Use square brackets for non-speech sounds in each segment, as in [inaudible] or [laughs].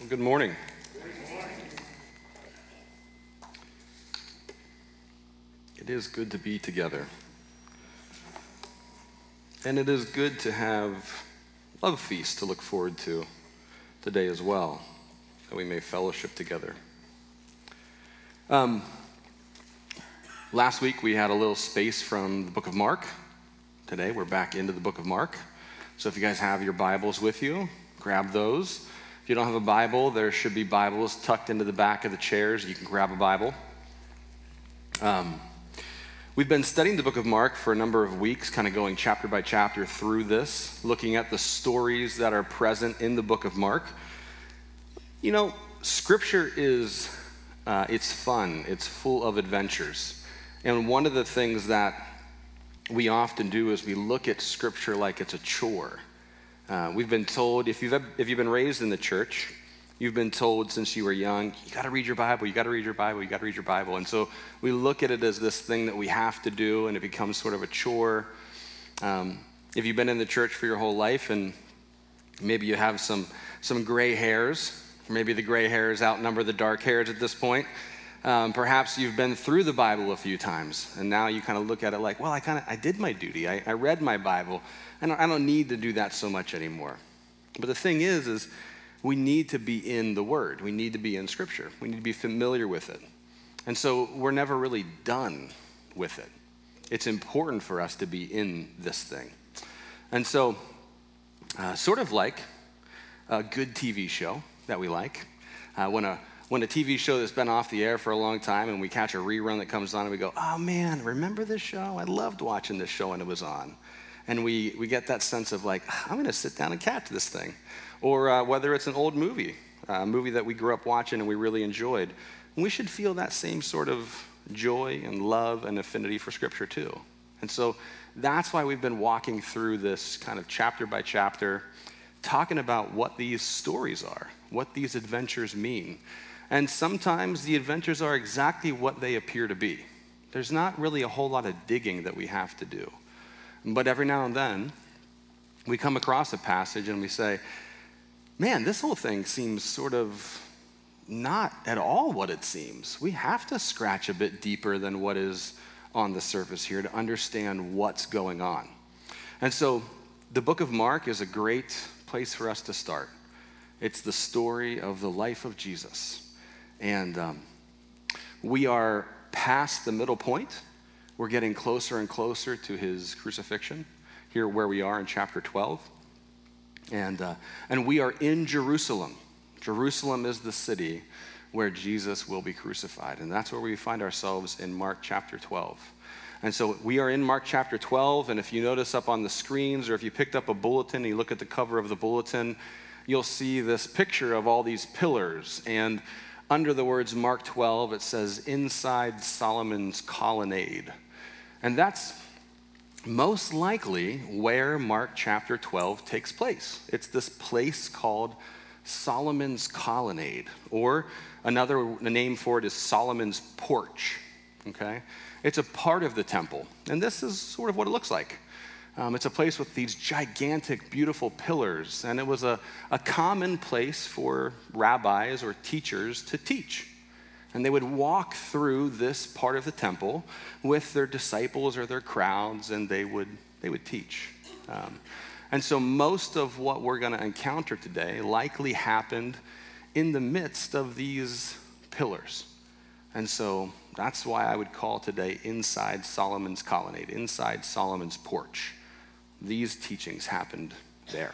Well, good morning. It is good to be together. And it is good to have love feast to look forward to today as well, that we may fellowship together. Um, last week we had a little space from the book of Mark. Today we're back into the book of Mark. So if you guys have your Bibles with you, grab those. If you don't have a Bible, there should be Bibles tucked into the back of the chairs. You can grab a Bible. Um, we've been studying the book of Mark for a number of weeks, kind of going chapter by chapter through this, looking at the stories that are present in the book of Mark. You know, Scripture is uh, it's fun. It's full of adventures, and one of the things that we often do is we look at Scripture like it's a chore. Uh, we've been told, if you've, if you've been raised in the church, you've been told since you were young, you got to read your Bible, you got to read your Bible, you got to read your Bible. And so we look at it as this thing that we have to do, and it becomes sort of a chore. Um, if you've been in the church for your whole life and maybe you have some, some gray hairs, maybe the gray hairs outnumber the dark hairs at this point. Um, perhaps you've been through the Bible a few times, and now you kind of look at it like, well, I kind of I did my duty. I, I read my Bible. I don't, I don't need to do that so much anymore. But the thing is, is we need to be in the Word. We need to be in Scripture. We need to be familiar with it. And so we're never really done with it. It's important for us to be in this thing. And so, uh, sort of like a good TV show that we like, uh, when a when a TV show that's been off the air for a long time and we catch a rerun that comes on and we go, oh man, remember this show? I loved watching this show when it was on. And we, we get that sense of like, I'm going to sit down and catch this thing. Or uh, whether it's an old movie, a movie that we grew up watching and we really enjoyed. we should feel that same sort of joy and love and affinity for Scripture too. And so that's why we've been walking through this kind of chapter by chapter, talking about what these stories are, what these adventures mean. And sometimes the adventures are exactly what they appear to be. There's not really a whole lot of digging that we have to do. But every now and then, we come across a passage and we say, man, this whole thing seems sort of not at all what it seems. We have to scratch a bit deeper than what is on the surface here to understand what's going on. And so the book of Mark is a great place for us to start. It's the story of the life of Jesus. And um, we are past the middle point. We're getting closer and closer to his crucifixion, here where we are in chapter 12. And, uh, and we are in Jerusalem. Jerusalem is the city where Jesus will be crucified. And that's where we find ourselves in Mark chapter 12. And so we are in Mark chapter 12. And if you notice up on the screens, or if you picked up a bulletin and you look at the cover of the bulletin, you'll see this picture of all these pillars. And under the words Mark 12, it says, inside Solomon's colonnade. And that's most likely where Mark chapter 12 takes place. It's this place called Solomon's colonnade, or another name for it is Solomon's porch. Okay? It's a part of the temple. And this is sort of what it looks like. Um, it's a place with these gigantic, beautiful pillars, and it was a, a common place for rabbis or teachers to teach. And they would walk through this part of the temple with their disciples or their crowds, and they would, they would teach. Um, and so, most of what we're going to encounter today likely happened in the midst of these pillars. And so, that's why I would call today inside Solomon's colonnade, inside Solomon's porch these teachings happened there.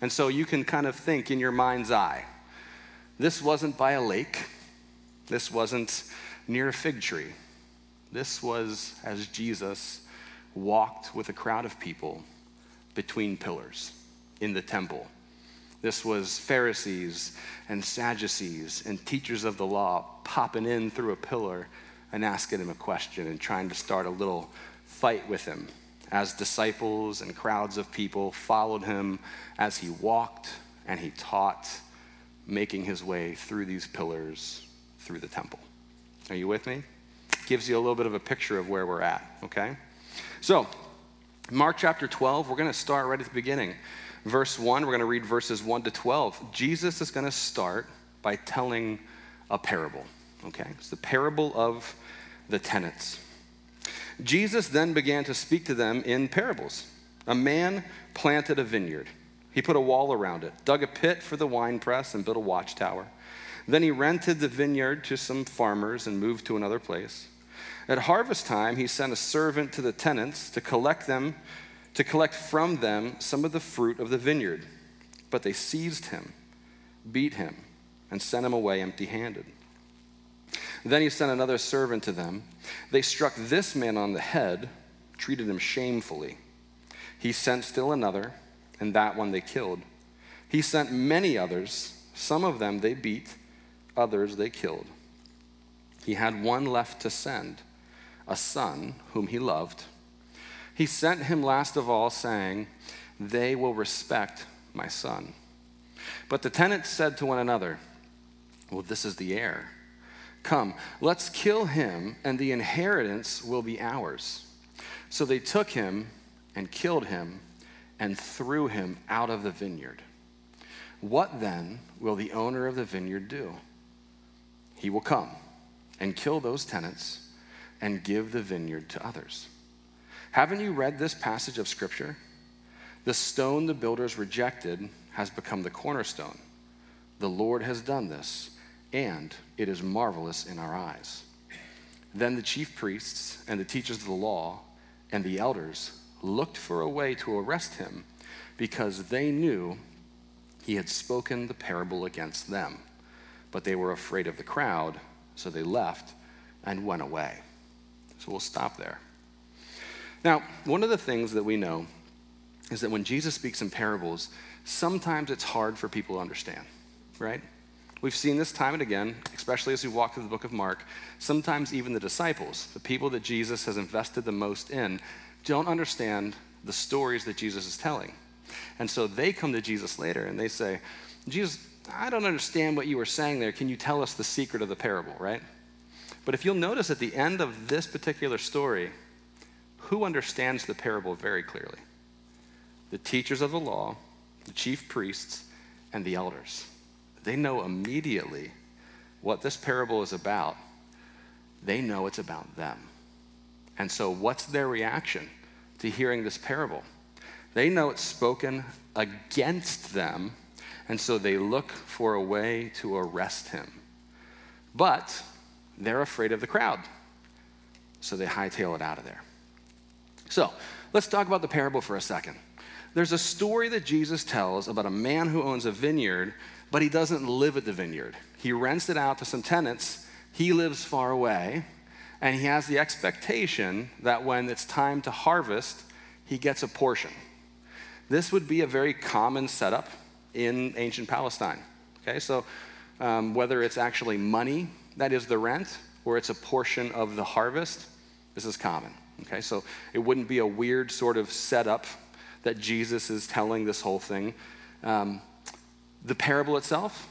And so you can kind of think in your mind's eye this wasn't by a lake, this wasn't near a fig tree. This was as Jesus walked with a crowd of people between pillars in the temple. This was Pharisees and Sadducees and teachers of the law popping in through a pillar and asking him a question and trying to start a little fight with him as disciples and crowds of people followed him as he walked and he taught, making his way through these pillars through the temple. Are you with me? Gives you a little bit of a picture of where we're at, okay? So, Mark chapter 12, we're going to start right at the beginning. verse 1, we're going to read verses 1 to 12. Jesus is going to start by telling a parable. Okay? It's the parable of the tenants. Jesus then began to speak to them in parables. A man planted a vineyard. He put a wall around it, dug a pit for the winepress, and built a watchtower. Then he rented the vineyard to some farmers and moved to another place. At harvest time, he sent a servant to the tenants to collect them, to collect from them some of the fruit of the vineyard. But they seized him, beat him, and sent him away empty-handed. Then he sent another servant to them. They struck this man on the head, treated him shamefully. He sent still another, and that one they killed. He sent many others. Some of them they beat, others they killed. He had one left to send, a son whom he loved. He sent him last of all, saying, They will respect my son. But the tenants said to one another, Well, this is the heir. Come, let's kill him, and the inheritance will be ours. So they took him and killed him and threw him out of the vineyard. What then will the owner of the vineyard do? He will come and kill those tenants and give the vineyard to others. Haven't you read this passage of Scripture? The stone the builders rejected has become the cornerstone. The Lord has done this and it is marvelous in our eyes. Then the chief priests and the teachers of the law and the elders looked for a way to arrest him because they knew he had spoken the parable against them. But they were afraid of the crowd, so they left and went away. So we'll stop there. Now, one of the things that we know is that when Jesus speaks in parables, sometimes it's hard for people to understand, right? We've seen this time and again, especially as we walk through the book of Mark. Sometimes even the disciples, the people that Jesus has invested the most in, don't understand the stories that Jesus is telling. And so they come to Jesus later and they say, Jesus, I don't understand what you were saying there. Can you tell us the secret of the parable, right? But if you'll notice at the end of this particular story, who understands the parable very clearly? The teachers of the law, the chief priests, and the elders. They know immediately what this parable is about. They know it's about them. And so, what's their reaction to hearing this parable? They know it's spoken against them, and so they look for a way to arrest him. But they're afraid of the crowd, so they hightail it out of there. So, let's talk about the parable for a second. There's a story that Jesus tells about a man who owns a vineyard but he doesn't live at the vineyard. He rents it out to some tenants. He lives far away, and he has the expectation that when it's time to harvest, he gets a portion. This would be a very common setup in ancient Palestine. Okay, so um, whether it's actually money that is the rent or it's a portion of the harvest, this is common. Okay, so it wouldn't be a weird sort of setup that Jesus is telling this whole thing. Um, the parable itself,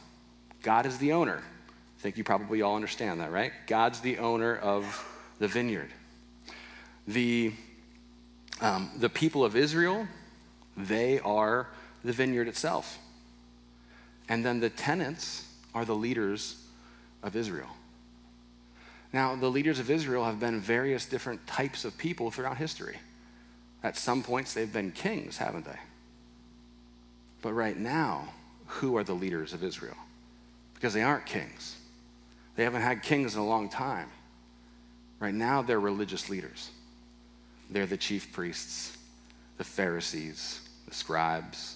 God is the owner. I think you probably all understand that, right? God's the owner of the vineyard. The, um, the people of Israel, they are the vineyard itself. And then the tenants are the leaders of Israel. Now, the leaders of Israel have been various different types of people throughout history. At some points, they've been kings, haven't they? But right now, who are the leaders of Israel because they aren't kings. They haven't had kings in a long time. Right now, they're religious leaders. They're the chief priests, the Pharisees, the scribes.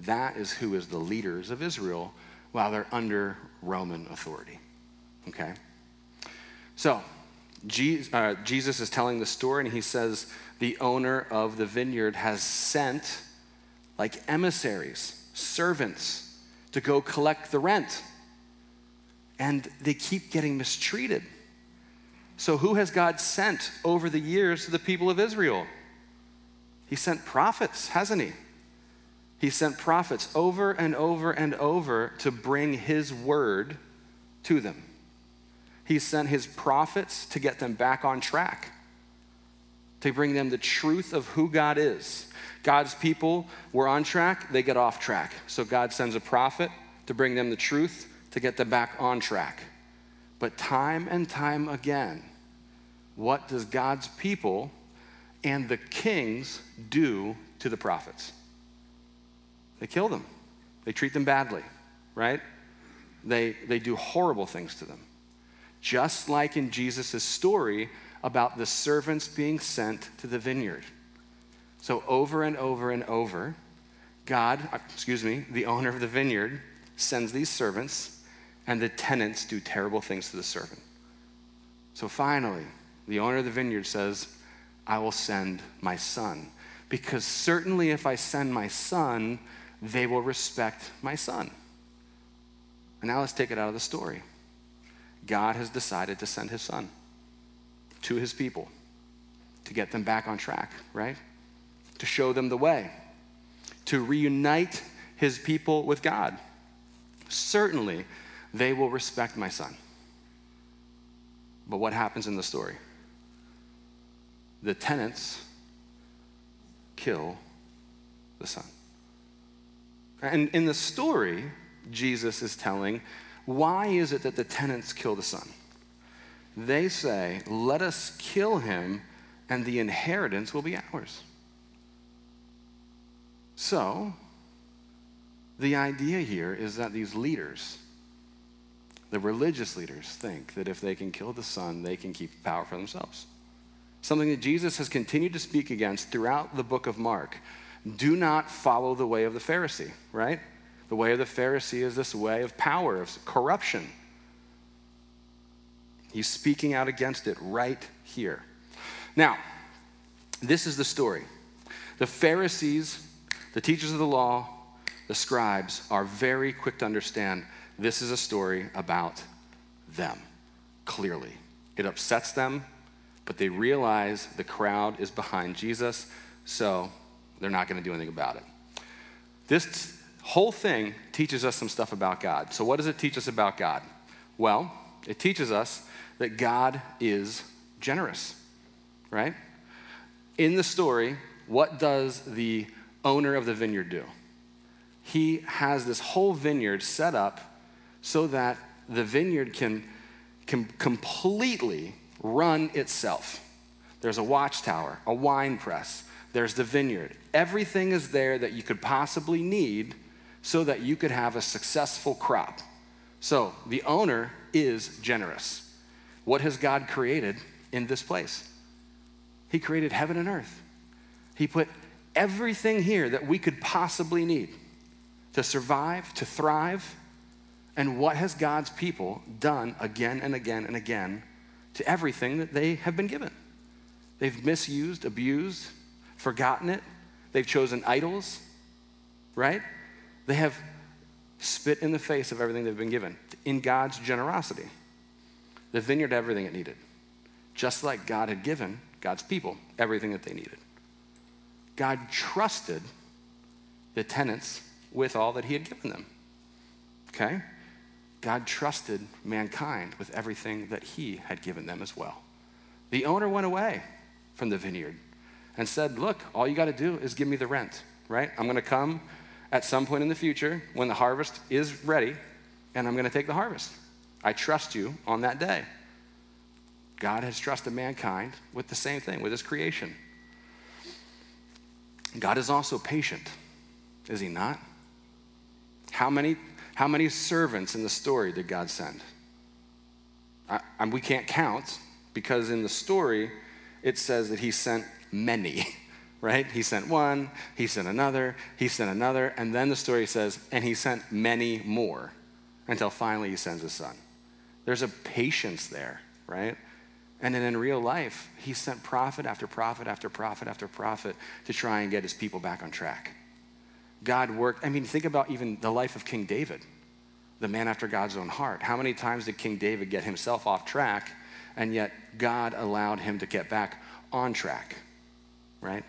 That is who is the leaders of Israel while they're under Roman authority. Okay? So, uh, Jesus is telling the story, and he says the owner of the vineyard has sent like emissaries servants to go collect the rent. And they keep getting mistreated. So, who has God sent over the years to the people of Israel? He sent prophets, hasn't he? He sent prophets over and over and over to bring his word to them. He sent his prophets to get them back on track. to bring them the truth of who God is. God's people were on track, they get off track. So God sends a prophet to bring them the truth to get them back on track. But time and time again, what does God's people and the kings do to the prophets? They kill them, they treat them badly, right? They, they do horrible things to them. Just like in Jesus' story about the servants being sent to the vineyard. So, over and over and over, God, uh, excuse me, the owner of the vineyard, sends these servants, and the tenants do terrible things to the servant. So, finally, the owner of the vineyard says, I will send my son. Because certainly, if I send my son, they will respect my son. And now let's take it out of the story. God has decided to send his son to his people to get them back on track, right? To show them the way, to reunite his people with God. Certainly, they will respect my son. But what happens in the story? The tenants kill the son. And in the story, Jesus is telling, why is it that the tenants kill the son? They say, Let us kill him, and the inheritance will be ours. So, the idea here is that these leaders, the religious leaders, think that if they can kill the son, they can keep power for themselves. Something that Jesus has continued to speak against throughout the book of Mark. Do not follow the way of the Pharisee, right? The way of the Pharisee is this way of power, of corruption. He's speaking out against it right here. Now, this is the story. The Pharisees, the teachers of the law, the scribes are very quick to understand this is a story about them, clearly. It upsets them, but they realize the crowd is behind Jesus, so they're not going to do anything about it. This whole thing teaches us some stuff about God. So, what does it teach us about God? Well, it teaches us that God is generous, right? In the story, what does the owner of the vineyard do? He has this whole vineyard set up so that the vineyard can, can completely run itself. There's a watchtower, a wine press, there's the vineyard. Everything is there that you could possibly need so that you could have a successful crop. So the owner is generous. What has God created in this place? He created heaven and earth. He put everything here that we could possibly need to survive, to thrive. And what has God's people done again and again and again to everything that they have been given? They've misused, abused, forgotten it. They've chosen idols, right? They have spit in the face of everything they've been given in God's generosity. The vineyard everything it needed, just like God had given God's people everything that they needed. God trusted the tenants with all that He had given them. Okay? God trusted mankind with everything that He had given them as well. The owner went away from the vineyard and said, Look, all you got to do is give me the rent, right? I'm going to come at some point in the future when the harvest is ready, and I'm going to take the harvest. I trust you on that day. God has trusted mankind with the same thing, with his creation. God is also patient, is he not? How many, how many servants in the story did God send? I, we can't count because in the story it says that he sent many, [laughs] right? He sent one, he sent another, he sent another, and then the story says, and he sent many more until finally he sends his son. There's a patience there, right? And then in real life, he sent prophet after prophet after prophet after prophet to try and get his people back on track. God worked, I mean, think about even the life of King David, the man after God's own heart. How many times did King David get himself off track, and yet God allowed him to get back on track, right?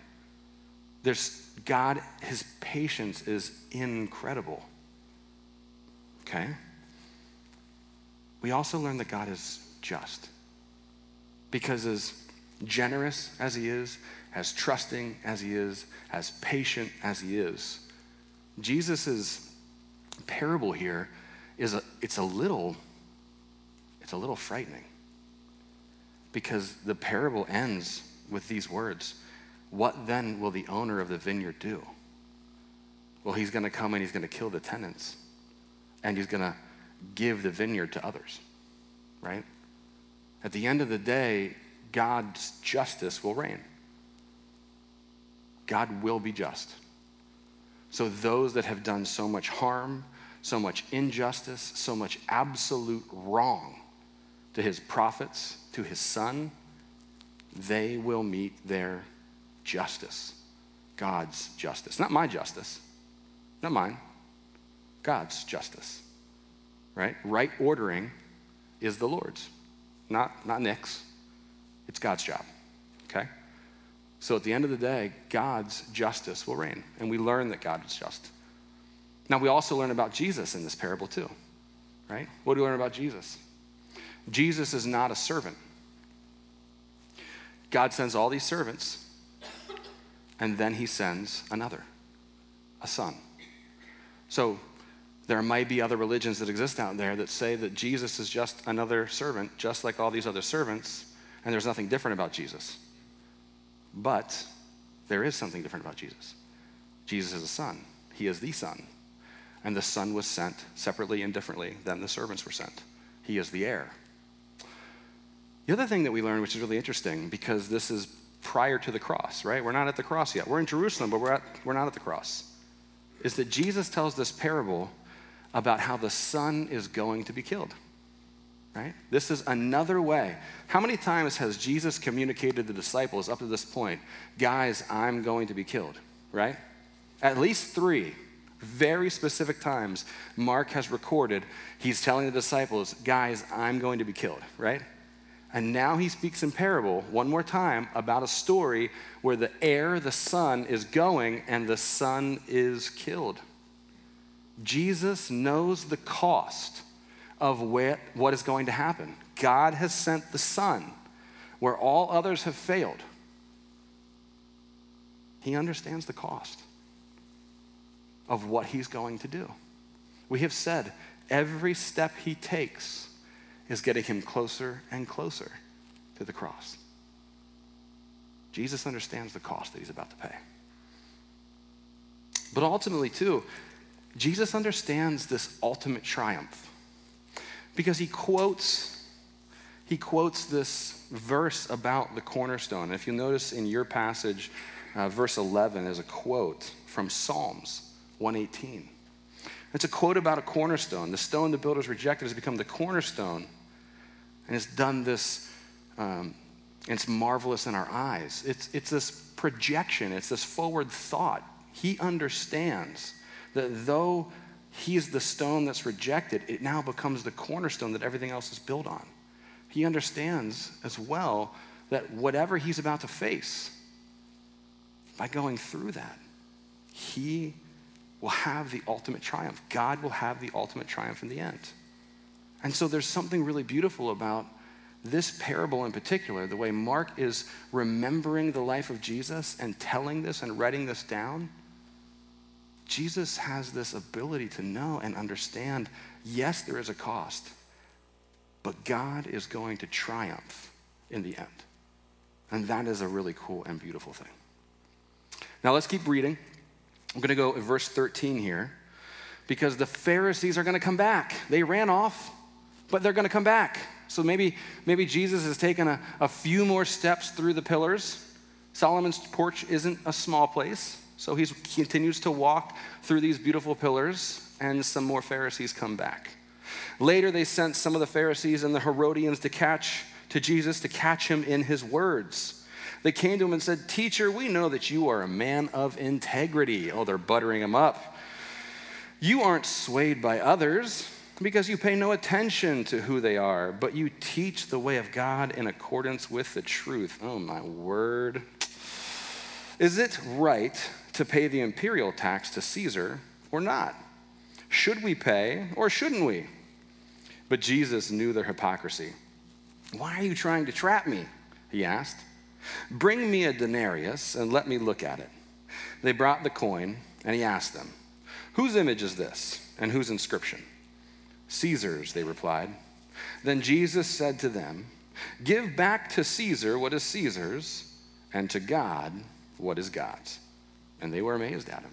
There's God, his patience is incredible. Okay? we also learn that God is just. Because as generous as he is, as trusting as he is, as patient as he is, Jesus' parable here is a, it's a little, it's a little frightening. Because the parable ends with these words What then will the owner of the vineyard do? Well, he's going to come and he's going to kill the tenants, and he's going to give the vineyard to others, right? At the end of the day, God's justice will reign. God will be just. So, those that have done so much harm, so much injustice, so much absolute wrong to his prophets, to his son, they will meet their justice. God's justice. Not my justice, not mine. God's justice. Right? Right ordering is the Lord's, not, not Nick's. It's God's job. Okay? So at the end of the day, God's justice will reign. And we learn that God is just. Now, we also learn about Jesus in this parable, too. Right? What do we learn about Jesus? Jesus is not a servant. God sends all these servants, and then he sends another, a son. So there might be other religions that exist out there that say that Jesus is just another servant, just like all these other servants, and there's nothing different about Jesus. But there is something different about Jesus. Jesus is a son, he is the son. And the son was sent separately and differently than the servants were sent. He is the heir. The other thing that we learned, which is really interesting, because this is prior to the cross, right? We're not at the cross yet. We're in Jerusalem, but we're, at, we're not at the cross. Is that Jesus tells this parable about how the son is going to be killed right? This is another way. How many times has Jesus communicated to the disciples up to this point, guys, I'm going to be killed, right? At least three very specific times Mark has recorded he's telling the disciples, guys, I'm going to be killed, right? And now he speaks in parable one more time about a story where the heir, the son, is going and the son is killed. Jesus knows the cost of what is going to happen. God has sent the Son where all others have failed. He understands the cost of what he's going to do. We have said every step he takes is getting him closer and closer to the cross. Jesus understands the cost that he's about to pay. But ultimately, too, Jesus understands this ultimate triumph because he quotes he quotes this verse about the cornerstone. And if you notice in your passage, uh, verse 11 is a quote from Psalms 118. It's a quote about a cornerstone. The stone the builders rejected has become the cornerstone, and it's done this. Um, it's marvelous in our eyes. It's, it's this projection, it's this forward thought. He understands that though he is the stone that's rejected. It now becomes the cornerstone that everything else is built on. He understands as well that whatever he's about to face, by going through that, he will have the ultimate triumph. God will have the ultimate triumph in the end. And so there's something really beautiful about this parable in particular, the way Mark is remembering the life of Jesus and telling this and writing this down Jesus has this ability to know and understand yes, there is a cost, but God is going to triumph in the end. And that is a really cool and beautiful thing. Now let's keep reading. I'm going to go at verse 13 here because the Pharisees are going to come back. They ran off, but they're going to come back. So maybe, maybe Jesus has taken a, a few more steps through the pillars. Solomon's porch isn't a small place. So he continues to walk through these beautiful pillars, and some more Pharisees come back. Later, they sent some of the Pharisees and the Herodians to catch to Jesus to catch him in his words. They came to him and said, Teacher, we know that you are a man of integrity. Oh, they're buttering him up. You aren't swayed by others because you pay no attention to who they are, but you teach the way of God in accordance with the truth. Oh, my word. Is it right to pay the imperial tax to Caesar or not? Should we pay or shouldn't we? But Jesus knew their hypocrisy. Why are you trying to trap me? He asked. Bring me a denarius and let me look at it. They brought the coin, and he asked them, Whose image is this, and whose inscription? Caesar's, they replied. Then Jesus said to them, Give back to Caesar what is Caesar's, and to God what is God's. And they were amazed at him.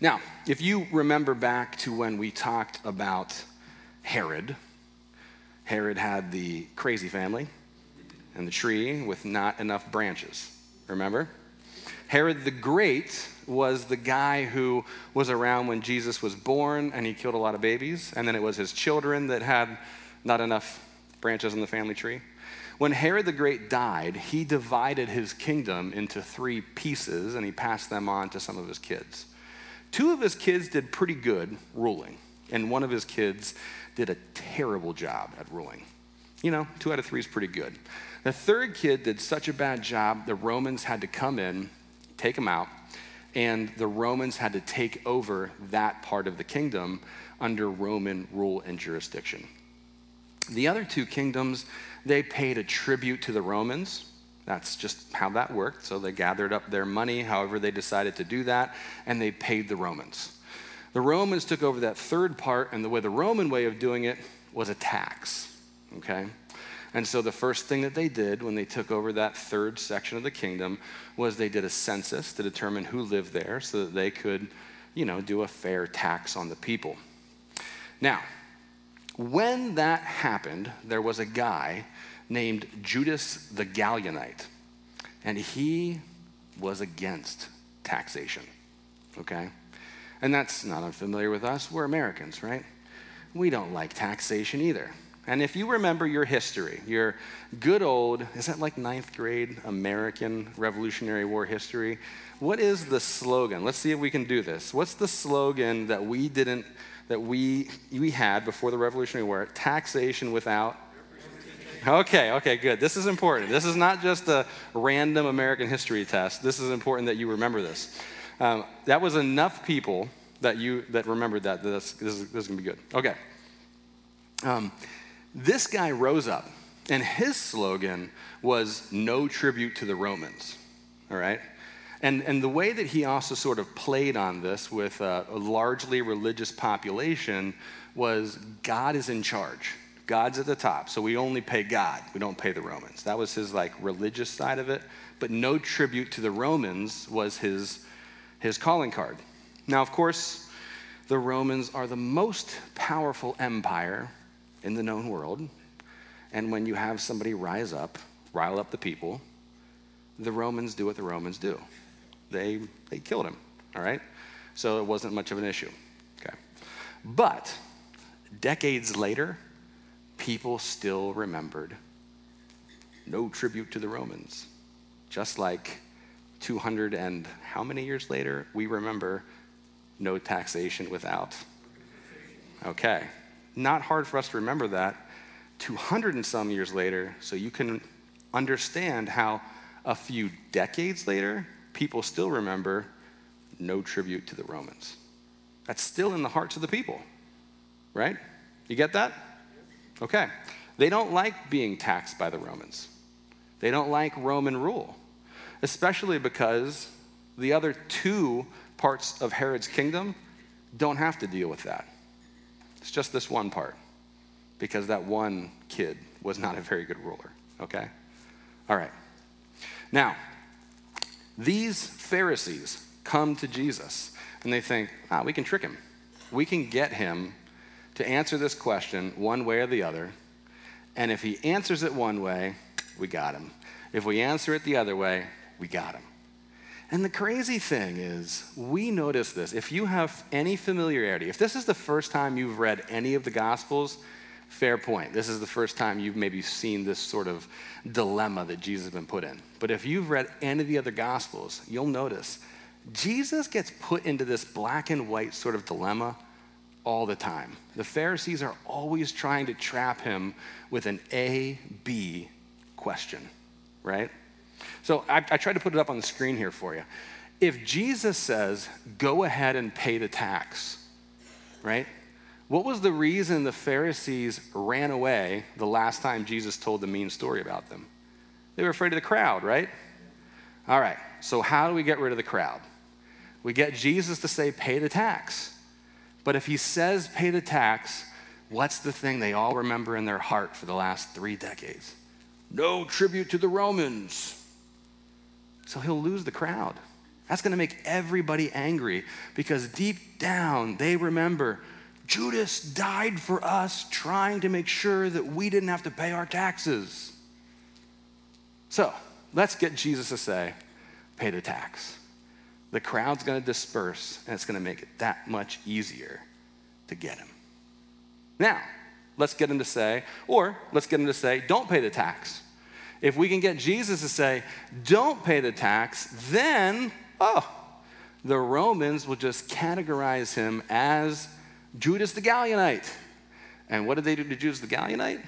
Now, if you remember back to when we talked about Herod, Herod had the crazy family and the tree with not enough branches. Remember? Herod the Great was the guy who was around when Jesus was born and he killed a lot of babies. And then it was his children that had not enough branches in the family tree. When Herod the Great died, he divided his kingdom into three pieces and he passed them on to some of his kids. Two of his kids did pretty good ruling, and one of his kids did a terrible job at ruling. You know, two out of three is pretty good. The third kid did such a bad job, the Romans had to come in, take them out, and the Romans had to take over that part of the kingdom under Roman rule and jurisdiction. The other two kingdoms, they paid a tribute to the Romans. That's just how that worked. So they gathered up their money, however they decided to do that, and they paid the Romans. The Romans took over that third part, and the way the Roman way of doing it was a tax. Okay? And so the first thing that they did when they took over that third section of the kingdom was they did a census to determine who lived there so that they could, you know, do a fair tax on the people. Now, when that happened, there was a guy named Judas the Galileanite, and he was against taxation. Okay? And that's not unfamiliar with us. We're Americans, right? We don't like taxation either. And if you remember your history, your good old, is that like ninth grade American Revolutionary War history? What is the slogan? Let's see if we can do this. What's the slogan that we didn't, that we, we had before the Revolutionary War? Taxation without. Okay, okay, good. This is important. This is not just a random American history test. This is important that you remember this. Um, that was enough people that you that remembered that. This, this, is, this is gonna be good. Okay. Um, this guy rose up, and his slogan was no tribute to the Romans. All right? And, and the way that he also sort of played on this with a, a largely religious population was God is in charge. God's at the top. So we only pay God. We don't pay the Romans. That was his like religious side of it. But no tribute to the Romans was his, his calling card. Now, of course, the Romans are the most powerful empire in the known world. And when you have somebody rise up, rile up the people, the Romans do what the Romans do. They, they killed him, all right? So it wasn't much of an issue, okay? But decades later, people still remembered no tribute to the Romans. Just like 200 and how many years later, we remember no taxation without. Okay, not hard for us to remember that 200 and some years later, so you can understand how a few decades later, people still remember no tribute to the Romans. That's still in the hearts of the people, right? You get that? Okay. They don't like being taxed by the Romans, they don't like Roman rule, especially because the other two parts of Herod's kingdom don't have to deal with that. It's just this one part because that one kid was not a very good ruler, okay? All right. Now, these Pharisees come to Jesus and they think, ah, we can trick him. We can get him to answer this question one way or the other. And if he answers it one way, we got him. If we answer it the other way, we got him. And the crazy thing is, we notice this. If you have any familiarity, if this is the first time you've read any of the Gospels, fair point. This is the first time you've maybe seen this sort of dilemma that Jesus has been put in. But if you've read any of the other Gospels, you'll notice Jesus gets put into this black and white sort of dilemma all the time. The Pharisees are always trying to trap him with an A B question, right? So I, I tried to put it up on the screen here for you. If Jesus says, go ahead and pay the tax, right? What was the reason the Pharisees ran away the last time Jesus told the mean story about them? They were afraid of the crowd, right? All right, so how do we get rid of the crowd? We get Jesus to say, pay the tax. But if he says, pay the tax, what's the thing they all remember in their heart for the last three decades? No tribute to the Romans. So he'll lose the crowd. That's going to make everybody angry because deep down they remember Judas died for us, trying to make sure that we didn't have to pay our taxes. So let's get Jesus to say, pay the tax. The crowd's going to disperse, and it's going to make it that much easier to get him. Now, let's get him to say, or let's get him to say, don't pay the tax. If we can get Jesus to say, don't pay the tax, then, oh, the Romans will just categorize him as Judas the Galileanite. And what did they do to Judas the Galileanite?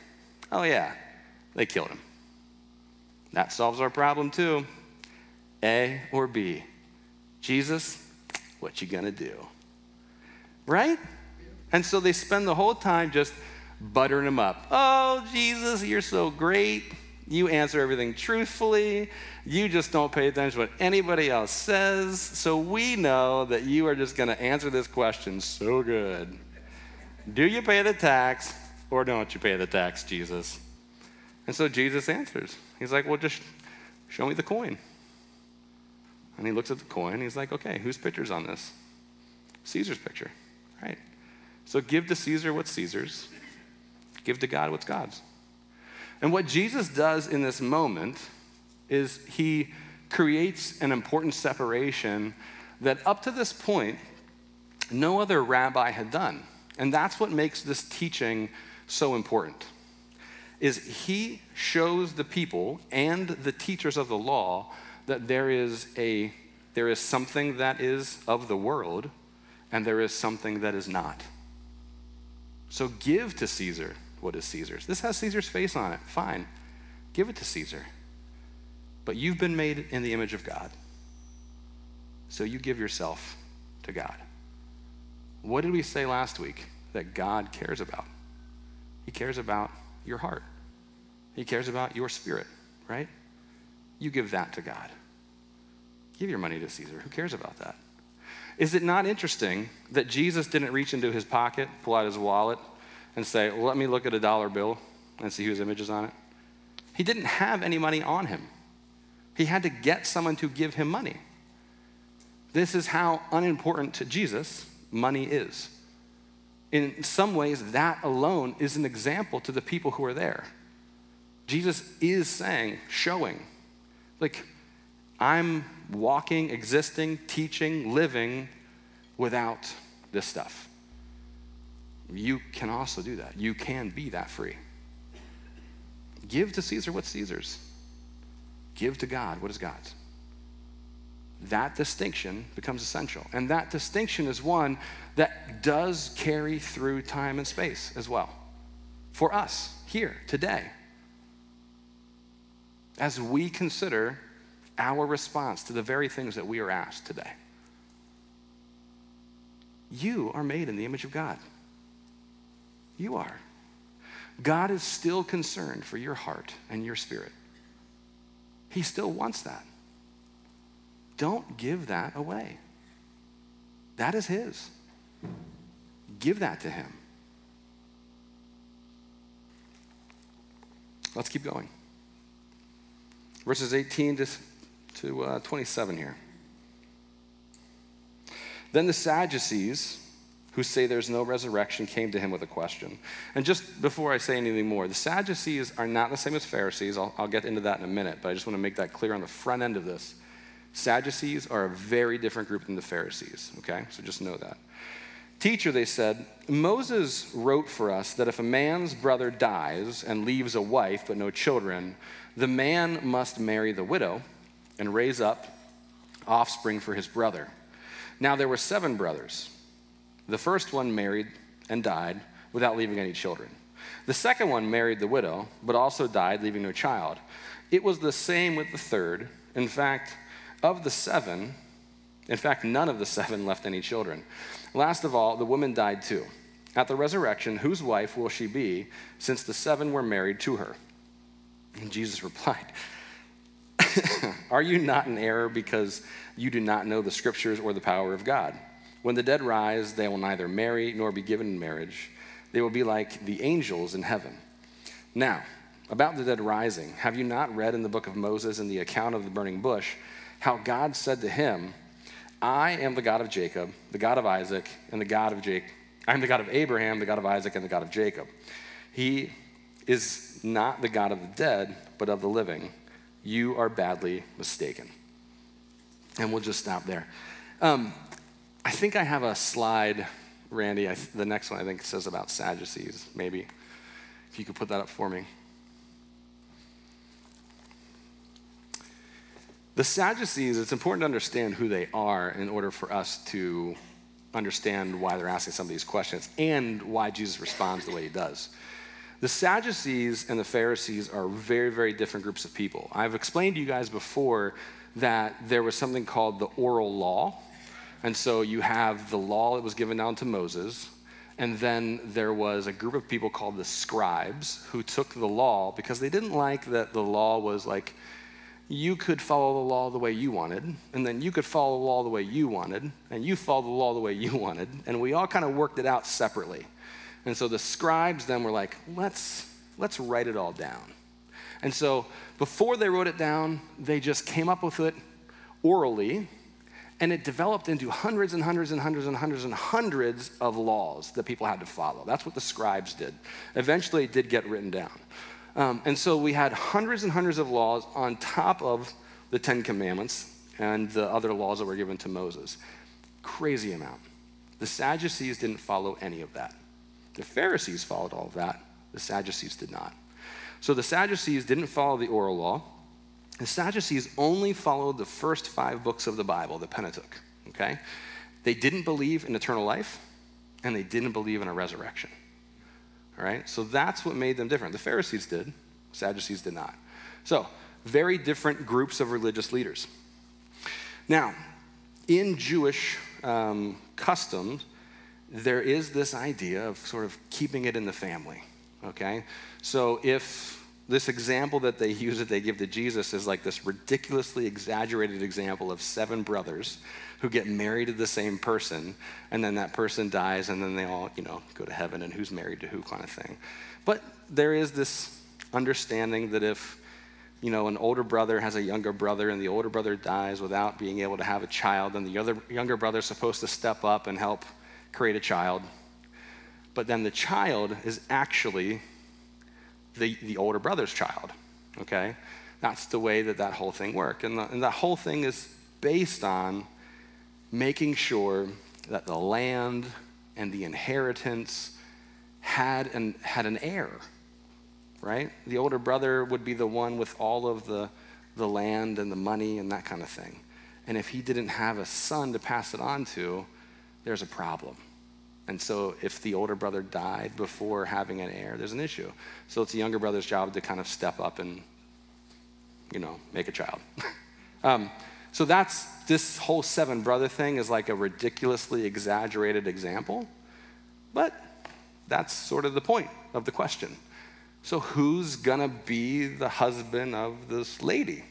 Oh, yeah, they killed him. That solves our problem too. A or B? Jesus, what you gonna do? Right? And so they spend the whole time just buttering him up. Oh, Jesus, you're so great. You answer everything truthfully. You just don't pay attention to what anybody else says. So we know that you are just going to answer this question so good. Do you pay the tax or don't you pay the tax, Jesus? And so Jesus answers. He's like, Well, just show me the coin. And he looks at the coin. He's like, Okay, whose picture's on this? Caesar's picture, right? So give to Caesar what's Caesar's, give to God what's God's. And what Jesus does in this moment is he creates an important separation that up to this point, no other rabbi had done. And that's what makes this teaching so important. Is he shows the people and the teachers of the law that there is a there is something that is of the world and there is something that is not. So give to Caesar what is Caesar's. This has Caesar's face on it. Fine. Give it to Caesar. But you've been made in the image of God. So you give yourself to God. What did we say last week that God cares about? He cares about your heart. He cares about your spirit, right? You give that to God. Give your money to Caesar. Who cares about that? Is it not interesting that Jesus didn't reach into his pocket, pull out his wallet, and say, well, Let me look at a dollar bill and see whose image is on it? He didn't have any money on him. He had to get someone to give him money. This is how unimportant to Jesus money is. In some ways, that alone is an example to the people who are there. Jesus is saying, showing, like, I'm walking, existing, teaching, living without this stuff. You can also do that. You can be that free. Give to Caesar what's Caesar's, give to God what is God's. That distinction becomes essential. And that distinction is one that does carry through time and space as well. For us, here, today. As we consider our response to the very things that we are asked today. You are made in the image of God. You are. God is still concerned for your heart and your spirit. He still wants that. Don't give that away. That is His. Give that to Him. Let's keep going. Verses 18 to to uh, 27 here. Then the Sadducees, who say there's no resurrection, came to him with a question. And just before I say anything more, the Sadducees are not the same as Pharisees. I'll, I'll get into that in a minute, but I just want to make that clear on the front end of this. Sadducees are a very different group than the Pharisees, okay? So just know that. Teacher, they said, Moses wrote for us that if a man's brother dies and leaves a wife but no children, the man must marry the widow and raise up offspring for his brother. Now there were seven brothers. The first one married and died without leaving any children. The second one married the widow, but also died, leaving no child. It was the same with the third. In fact, of the seven, in fact, none of the seven [laughs] left any children. Last of all, the woman died too. At the resurrection, whose wife will she be, since the seven were married to her? And Jesus [laughs] replied, Are you not in error because you do not know the scriptures or the power of God? When the dead rise, they will neither marry nor be given in marriage. They will be like the angels in heaven. Now, about the dead rising, have you not read in the book of Moses in the account of the burning bush how God said to him, I am the God of Jacob, the God of Isaac, and the God of Jacob. I am the God of Abraham, the God of Isaac, and the God of Jacob. He is not the God of the dead, but of the living. You are badly mistaken. And we'll just stop there. Um, I think I have a slide, Randy. I, the next one I think says about Sadducees, maybe. If you could put that up for me. The Sadducees, it's important to understand who they are in order for us to understand why they're asking some of these questions and why Jesus responds the way he does. The Sadducees and the Pharisees are very, very different groups of people. I've explained to you guys before that there was something called the oral law. And so you have the law that was given down to Moses, and then there was a group of people called the scribes who took the law because they didn't like that the law was like, you could follow the law the way you wanted, and then you could follow the law the way you wanted, and you follow the law the way you wanted, and we all kind of worked it out separately. And so the scribes then were like, let's, let's write it all down. And so before they wrote it down, they just came up with it orally, and it developed into hundreds and hundreds and hundreds and hundreds and hundreds of laws that people had to follow. That's what the scribes did. Eventually, it did get written down. Um, and so we had hundreds and hundreds of laws on top of the Ten Commandments and the other laws that were given to Moses. Crazy amount. The Sadducees didn't follow any of that. The Pharisees followed all of that. The Sadducees did not. So the Sadducees didn't follow the oral law. The Sadducees only followed the first five books of the Bible, the Pentateuch. Okay? They didn't believe in eternal life, and they didn't believe in a resurrection. All right? So that's what made them different. The Pharisees did, Sadducees did not. So, very different groups of religious leaders. Now, in Jewish um, customs, there is this idea of sort of keeping it in the family, okay? So if this example that they use that they give to Jesus is like this ridiculously exaggerated example of seven brothers who get married to the same person, and then that person dies, and then they all, you know, go to heaven, and who's married to who kind of thing. But there is this understanding that if, you know, an older brother has a younger brother, and the older brother dies without being able to have a child, then the other younger brother is supposed to step up and help create a child. But then the child is actually the, the older brother's child, okay? That's the way that that whole thing worked. And, and that whole thing is based on making sure that the land and the inheritance had an, had an heir, right? The older brother would be the one with all of the, the land and the money and that kind of thing. And if he didn't have a son to pass it on to, there's a problem. And so if the older brother died before having an heir, there's an issue. So it's the younger brother's job to kind of step up and, you know, make a child. [laughs] um, so that's this whole seven brother thing is like a ridiculously exaggerated example, but that's sort of the point of the question. So who's gonna be the husband of this lady?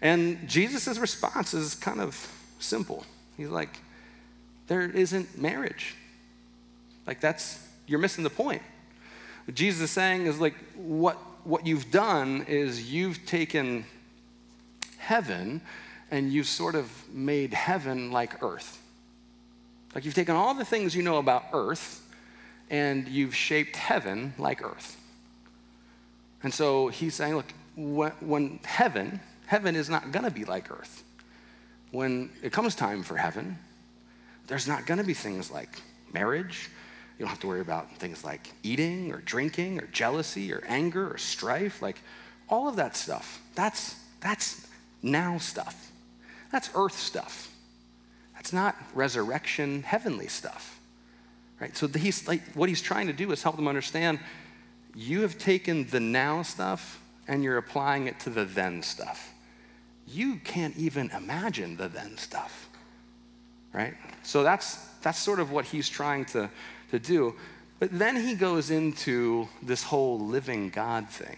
And Jesus' response is kind of simple. He's like, there isn't marriage. Like that's you're missing the point. What Jesus is saying is like what what you've done is you've taken heaven and you've sort of made heaven like earth. Like you've taken all the things you know about earth and you've shaped heaven like earth. And so he's saying, look, when, when heaven, heaven is not going to be like earth. When it comes time for heaven, there's not going to be things like marriage. You don't have to worry about things like eating or drinking or jealousy or anger or strife. Like all of that stuff, that's, that's now stuff. That's earth stuff. That's not resurrection, heavenly stuff. Right? So he's like, what he's trying to do is help them understand you have taken the now stuff and you're applying it to the then stuff. You can't even imagine the then stuff right? So that's, that's sort of what he's trying to, to do. But then he goes into this whole living God thing.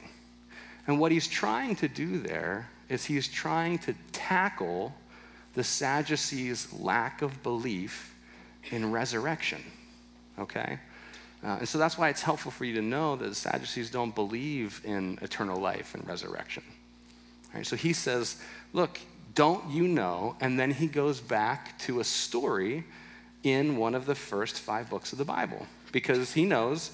And what he's trying to do there is he's trying to tackle the Sadducees' lack of belief in resurrection. Okay? Uh, and so that's why it's helpful for you to know that the Sadducees don't believe in eternal life and resurrection. Right? So he says, Look, don't you know? And then he goes back to a story in one of the first five books of the Bible because he knows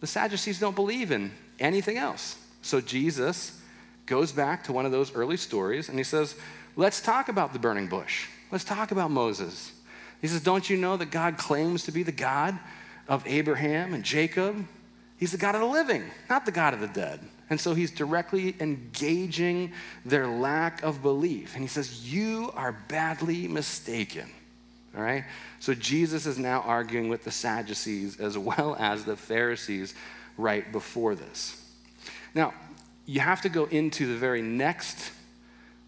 the Sadducees don't believe in anything else. So Jesus goes back to one of those early stories and he says, Let's talk about the burning bush. Let's talk about Moses. He says, Don't you know that God claims to be the God of Abraham and Jacob? He's the God of the living, not the God of the dead. And so he's directly engaging their lack of belief. And he says, You are badly mistaken. All right? So Jesus is now arguing with the Sadducees as well as the Pharisees right before this. Now, you have to go into the very next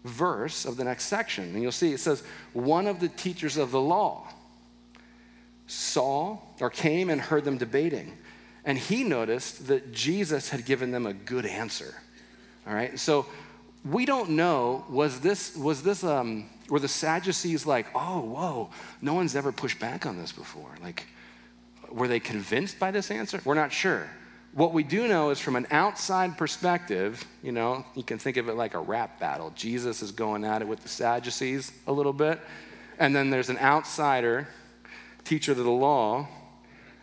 verse of the next section, and you'll see it says, One of the teachers of the law saw or came and heard them debating. And he noticed that Jesus had given them a good answer. All right? So we don't know, was this, was this, um, were the Sadducees like, oh, whoa, no one's ever pushed back on this before? Like, were they convinced by this answer? We're not sure. What we do know is from an outside perspective, you know, you can think of it like a rap battle. Jesus is going at it with the Sadducees a little bit. And then there's an outsider, teacher of the law,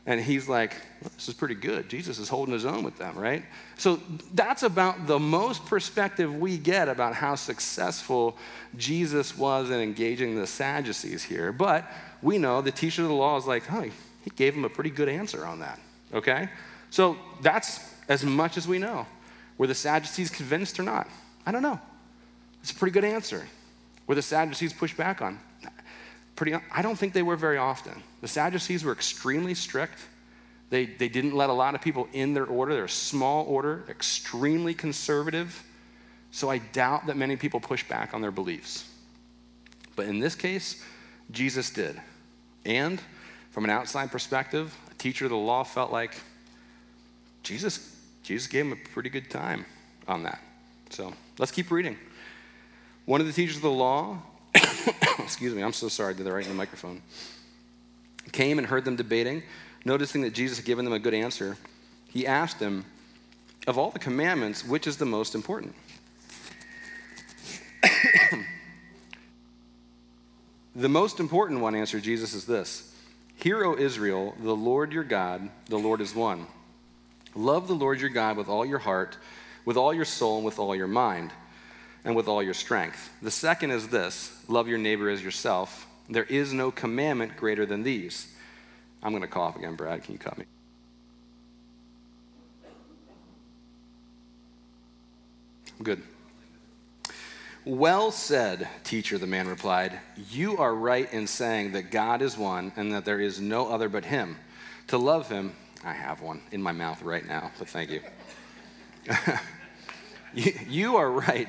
and he's like, this is pretty good. Jesus is holding his own with them, right? So that's about the most perspective we get about how successful Jesus was in engaging the Sadducees here. But we know the teacher of the law is like, oh, he gave him a pretty good answer on that, okay? So that's as much as we know. Were the Sadducees convinced or not? I don't know. It's a pretty good answer. Were the Sadducees pushed back on? Pretty, I don't think they were very often. The Sadducees were extremely strict. They, they didn't let a lot of people in their order. They're a small order, extremely conservative. So I doubt that many people push back on their beliefs. But in this case, Jesus did. And from an outside perspective, a teacher of the law felt like Jesus, Jesus gave him a pretty good time on that. So let's keep reading. One of the teachers of the law [coughs] excuse me, I'm so sorry, did that right in the microphone, came and heard them debating, noticing that Jesus had given them a good answer, he asked them, Of all the commandments, which is the most important? [coughs] the most important one, answered Jesus, is this Hear, O Israel, the Lord your God, the Lord is one. Love the Lord your God with all your heart, with all your soul, and with all your mind and with all your strength. The second is this love your neighbor as yourself. There is no commandment greater than these. I'm going to cough again, Brad. Can you cut me? Good. Well said, teacher, the man replied. You are right in saying that God is one and that there is no other but him. To love him, I have one in my mouth right now, but thank you. [laughs] you, you are right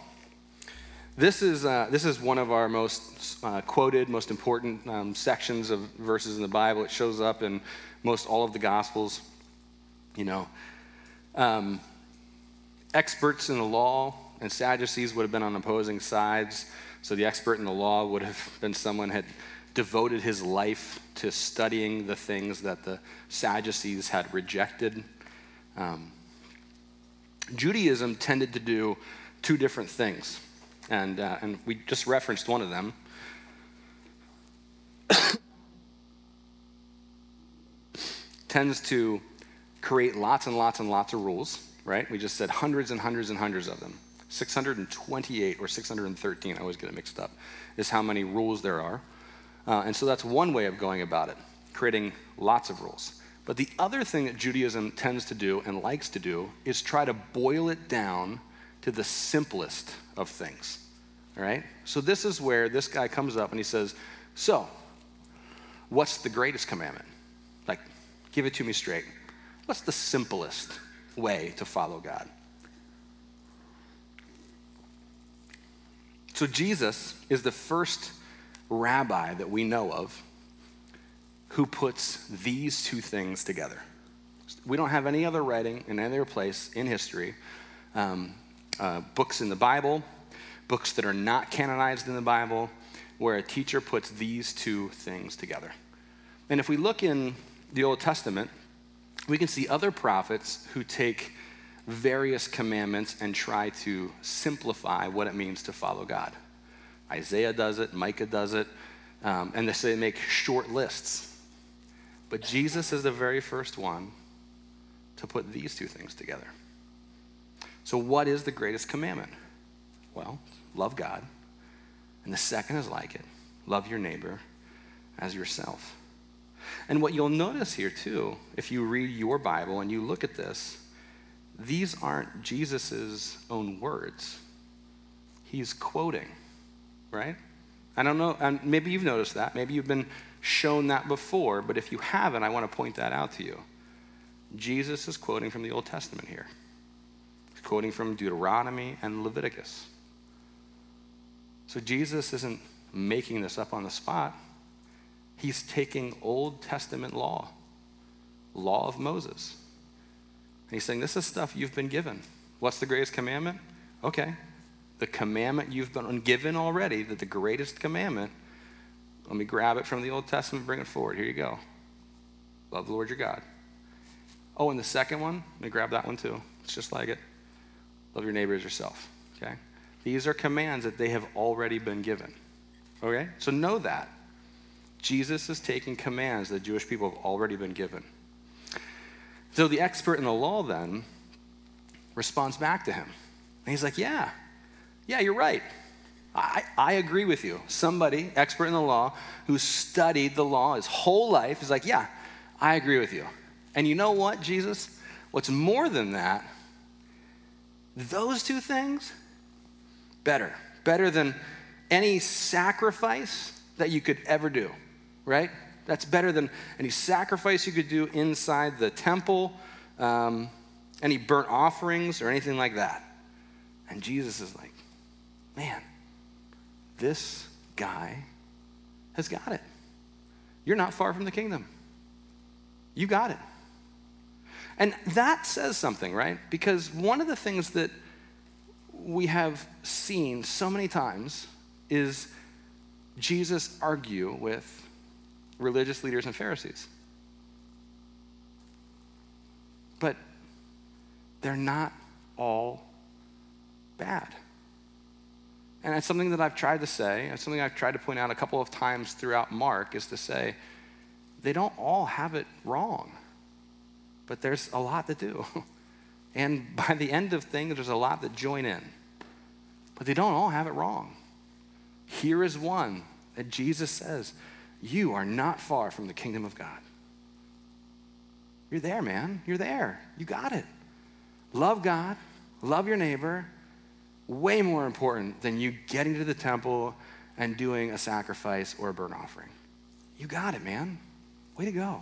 this is, uh, this is one of our most uh, quoted, most important um, sections of verses in the Bible. It shows up in most all of the Gospels. You know, um, experts in the law and Sadducees would have been on opposing sides. So the expert in the law would have [laughs] been someone had devoted his life to studying the things that the Sadducees had rejected. Um, Judaism tended to do two different things and, uh, and we just referenced one of them. [coughs] Tends to create lots and lots and lots of rules, right? We just said hundreds and hundreds and hundreds of them. 628 or 613, I always get it mixed up, is how many rules there are. Uh, and so that's one way of going about it, creating lots of rules. But the other thing that Judaism tends to do and likes to do is try to boil it down to the simplest of things. All right? So this is where this guy comes up and he says, So, what's the greatest commandment? Like, give it to me straight. What's the simplest way to follow God? So, Jesus is the first rabbi that we know of who puts these two things together. We don't have any other writing in any other place in history, um, uh, books in the Bible, books that are not canonized in the Bible, where a teacher puts these two things together. And if we look in the Old Testament, we can see other prophets who take various commandments and try to simplify what it means to follow God. Isaiah does it, Micah does it, um, and they say they make short lists. But Jesus is the very first one to put these two things together. So, what is the greatest commandment? Well, love God. And the second is like it love your neighbor as yourself. And what you'll notice here, too, if you read your Bible and you look at this, these aren't Jesus' own words. He's quoting, right? I don't know, and maybe you've noticed that. Maybe you've been shown that before, but if you haven't, I want to point that out to you. Jesus is quoting from the Old Testament here. Quoting from Deuteronomy and Leviticus. So Jesus isn't making this up on the spot. He's taking Old Testament law, law of Moses. And he's saying, This is stuff you've been given. What's the greatest commandment? Okay. The commandment you've been given already, that the greatest commandment, let me grab it from the Old Testament, bring it forward. Here you go. Love the Lord your God. Oh, and the second one, let me grab that one too. It's just like it. Love your neighbor as yourself. Okay? These are commands that they have already been given. Okay? So know that. Jesus is taking commands that Jewish people have already been given. So the expert in the law then responds back to him. And he's like, Yeah, yeah, you're right. I, I agree with you. Somebody, expert in the law, who studied the law his whole life is like, Yeah, I agree with you. And you know what, Jesus? What's more than that, those two things, better. Better than any sacrifice that you could ever do right? That's better than any sacrifice you could do inside the temple, um, any burnt offerings, or anything like that. And Jesus is like, man, this guy has got it. You're not far from the kingdom. You got it. And that says something, right? Because one of the things that we have seen so many times is Jesus argue with religious leaders and Pharisees. But they're not all bad. And it's something that I've tried to say, it's something I've tried to point out a couple of times throughout Mark, is to say they don't all have it wrong, but there's a lot to do. [laughs] And by the end of things, there's a lot that join in, but they don't all have it wrong. Here is one that Jesus says you are not far from the kingdom of God. You're there, man. You're there. You got it. Love God, love your neighbor. Way more important than you getting to the temple and doing a sacrifice or a burnt offering. You got it, man. Way to go.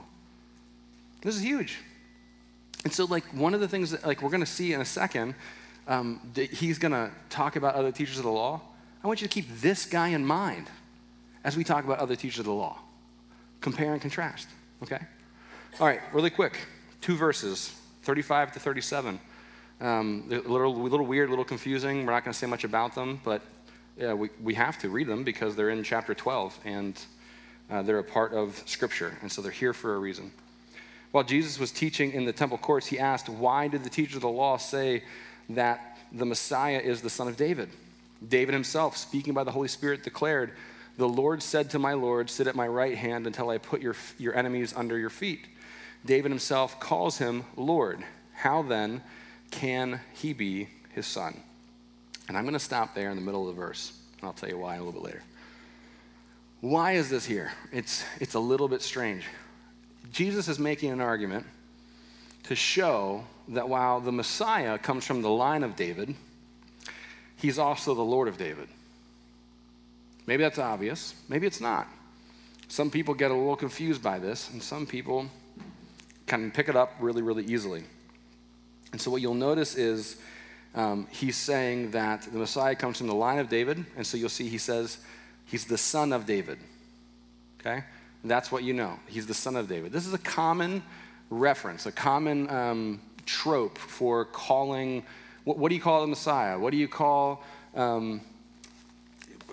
This is huge. And so, like, one of the things that, like, we're going to see in a second, um, he's going to talk about other teachers of the law. I want you to keep this guy in mind as we talk about other teachers of the law. Compare and contrast, okay? All right, really quick. Two verses, 35 to 37. Um, a little, a little weird, a little confusing. We're not going to say much about them, but yeah, we, we have to read them because they're in chapter 12 and uh, they're a part of Scripture, and so they're here for a reason. While Jesus was teaching in the temple courts, he asked, Why did the teacher of the law say that the Messiah is the son of David? David himself, speaking by the Holy Spirit, declared, the Lord said to my Lord, Sit at my right hand until I put your, your enemies under your feet. David himself calls him Lord. How then can he be his son? And I'm going to stop there in the middle of the verse, I'll tell you why a little bit later. Why is this here? It's, it's a little bit strange. Jesus is making an argument to show that while the Messiah comes from the line of David, he's also the Lord of David. Maybe that's obvious. Maybe it's not. Some people get a little confused by this, and some people can pick it up really, really easily. And so, what you'll notice is um, he's saying that the Messiah comes from the line of David, and so you'll see he says he's the son of David. Okay? That's what you know. He's the son of David. This is a common reference, a common um, trope for calling. What, what, do you call the Messiah? What do you call? Um,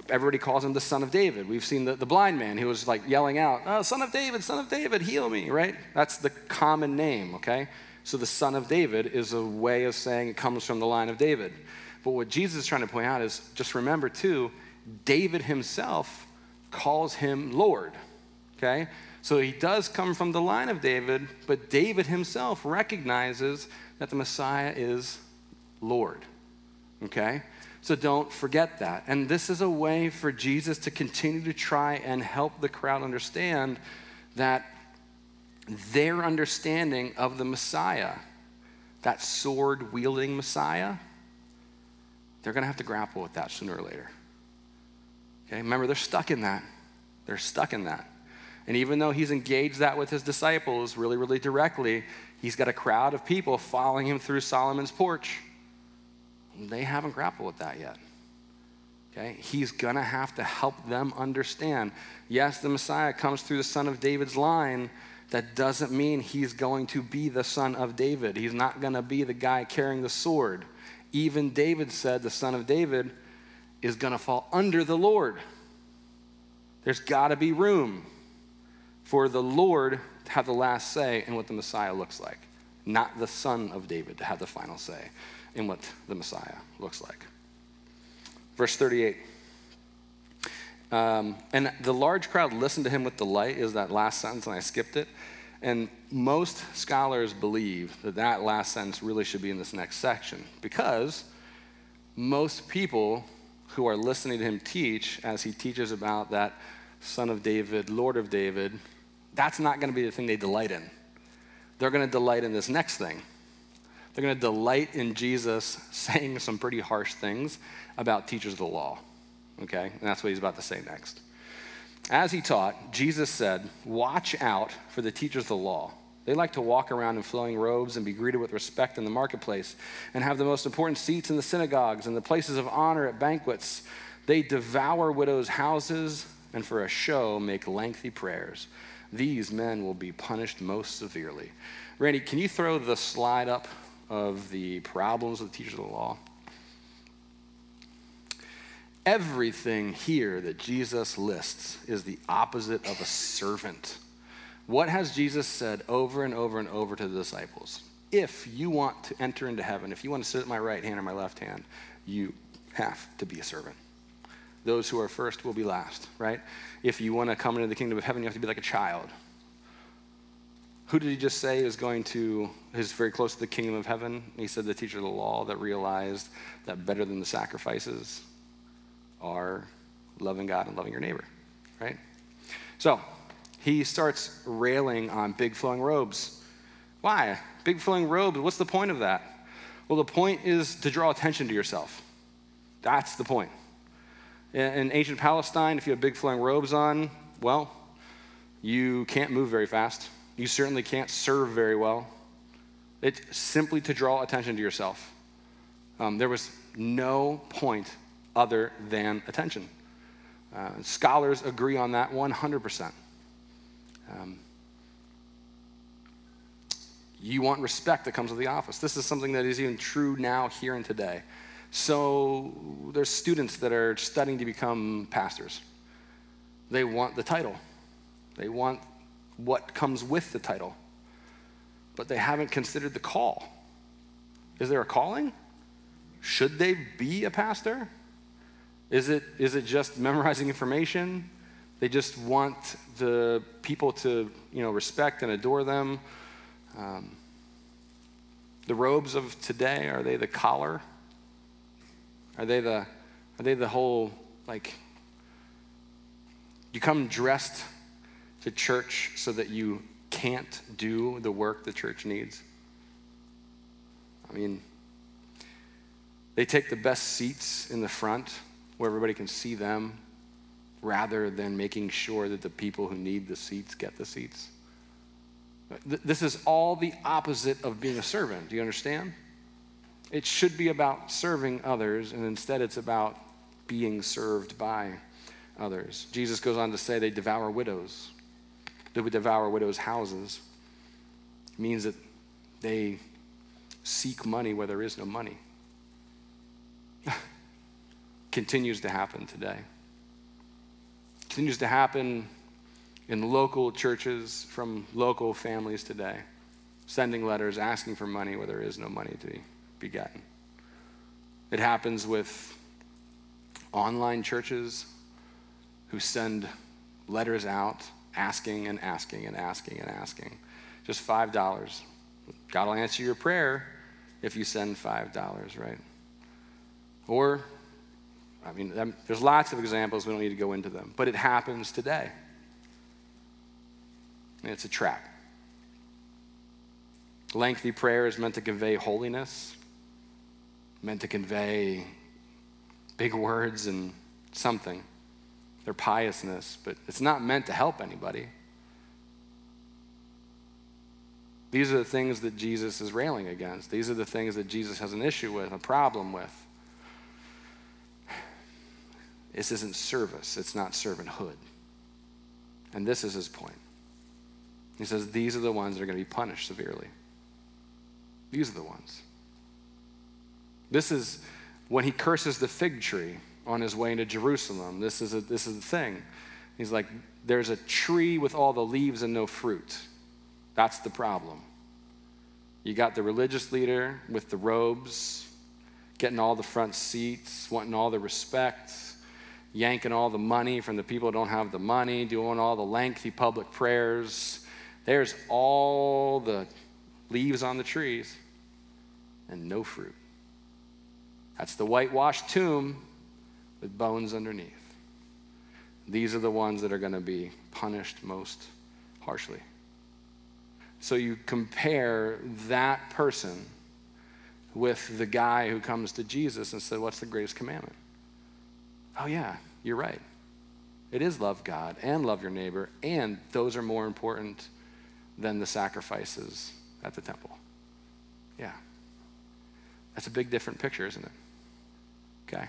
everybody calls him the son of David. We've seen the, the blind man who was like yelling out, oh, son of David, son of David, heal me, right? That's the common name, okay? So the son of David is a way of saying it comes from the line of David. But what Jesus is trying to point out is just remember, too, David himself calls him Lord, okay? So he does come from the line of David, but David himself recognizes that the Messiah is Lord, okay? So don't forget that. And this is a way for Jesus to continue to try and help the crowd understand that their understanding of the Messiah, that sword wielding Messiah, they're going to have to grapple with that sooner or later. Okay, remember, they're stuck in that. They're stuck in that. And even though he's engaged that with his disciples really, really directly, he's got a crowd of people following him through Solomon's porch. They haven't grappled with that yet. Okay? He's going to have to help them understand. Yes, the Messiah comes through the son of David's line. That doesn't mean he's going to be the son of David. He's not going to be the guy carrying the sword. Even David said the son of David is going to fall under the Lord. There's got to be room for the Lord to have the last say in what the Messiah looks like, not the son of David to have the final say in what the Messiah looks like. Verse 38. Um, and the large crowd listened to him with delight, is that last sentence, and I skipped it. And most scholars believe that that last sentence really should be in this next section because most people who are listening to him teach, as he teaches about that son of David, Lord of David, that's not going to be the thing they delight in. They're going to delight in this next thing they're going to delight in Jesus [laughs] saying some pretty harsh things about teachers of the law. Okay? And that's what he's about to say next. As he taught, Jesus said, Watch out for the teachers of the law. They like to walk around in flowing robes and be greeted with respect in the marketplace and have the most important seats in the synagogues and the places of honor at banquets. They devour widows' houses and for a show make lengthy prayers. These men will be punished most severely. Randy, can you throw the slide up of the problems of the teachers of the law. Everything here that Jesus lists is the opposite of a servant. What has Jesus said over and over and over to the disciples? If you want to enter into heaven, if you want to sit at my right hand or my left hand, you have to be a servant. Those who are first will be last, right? If you want to come into the kingdom of heaven, you have to be like a child. Who did he just say is going to, is very close to the kingdom of heaven? He said the teacher of the law that realized that better than the sacrifices are loving God and loving your neighbor, right? So he starts railing on big flowing robes. Why? Big flowing robes, what's the point of that? Well, the point is to draw attention to yourself. That's the point. In ancient Palestine, if you have big flowing robes on, well, you can't move very fast you certainly can't serve very well. It's simply to draw attention to yourself. Um, there was no point other than attention. Uh, scholars agree on that 100%. Um, you want respect that comes with the office. This is something that is even true now, here and today. So there's students that are studying to become pastors. They want the title. They want what comes with the title, but they haven't considered the call. Is there a calling? Should they be a pastor? Is it, is it just memorizing information? They just want the people to you know, respect and adore them. Um, the robes of today, are they the collar? Are they the, are they the whole, like, you come dressed to church so that you can't do the work the church needs? I mean, they take the best seats in the front where everybody can see them. rather than making sure that the people who need the seats get the seats. This is all the opposite of being a servant. Do you understand? It should be about serving others, and instead it's about being served by others. Jesus goes on to say they devour widows. They would devour widows' houses. It means that they seek money where there is no money. [laughs] Continues to happen today. Continues to happen in local churches from local families today, sending letters asking for money where there is no money to be gotten. It happens with online churches who send letters out asking and asking and asking and asking. Just $5. God will answer your prayer if you send $5, right? Or, I mean, there's lots of examples, we don't need to go into them, but it happens today. And it's a trap. Lengthy prayer is meant to convey holiness, meant to convey big words and something, their piousness, but it's not meant to help anybody. These are the things that Jesus is railing against. These are the things that Jesus has an issue with, a problem with. This isn't service, it's not servanthood. And this is his point. He says, These are the ones that are going to be punished severely. These are the ones. This is when he curses the fig tree on his way into Jerusalem. This is, a, this is the thing. He's like, There's a tree with all the leaves and no fruit. That's the problem. You got the religious leader with the robes, getting all the front seats, wanting all the respect, yanking all the money from the people who don't have the money, doing all the lengthy public prayers there's all the leaves on the trees and no fruit. That's the whitewashed tomb with bones underneath. These are the ones that are going to be punished most harshly. So you compare that person with the guy who comes to Jesus and said, What's the greatest commandment? Oh, yeah, you're right. It is love God and love your neighbor, and those are more important than the sacrifices at the temple. Yeah. That's a big different picture, isn't it? Okay.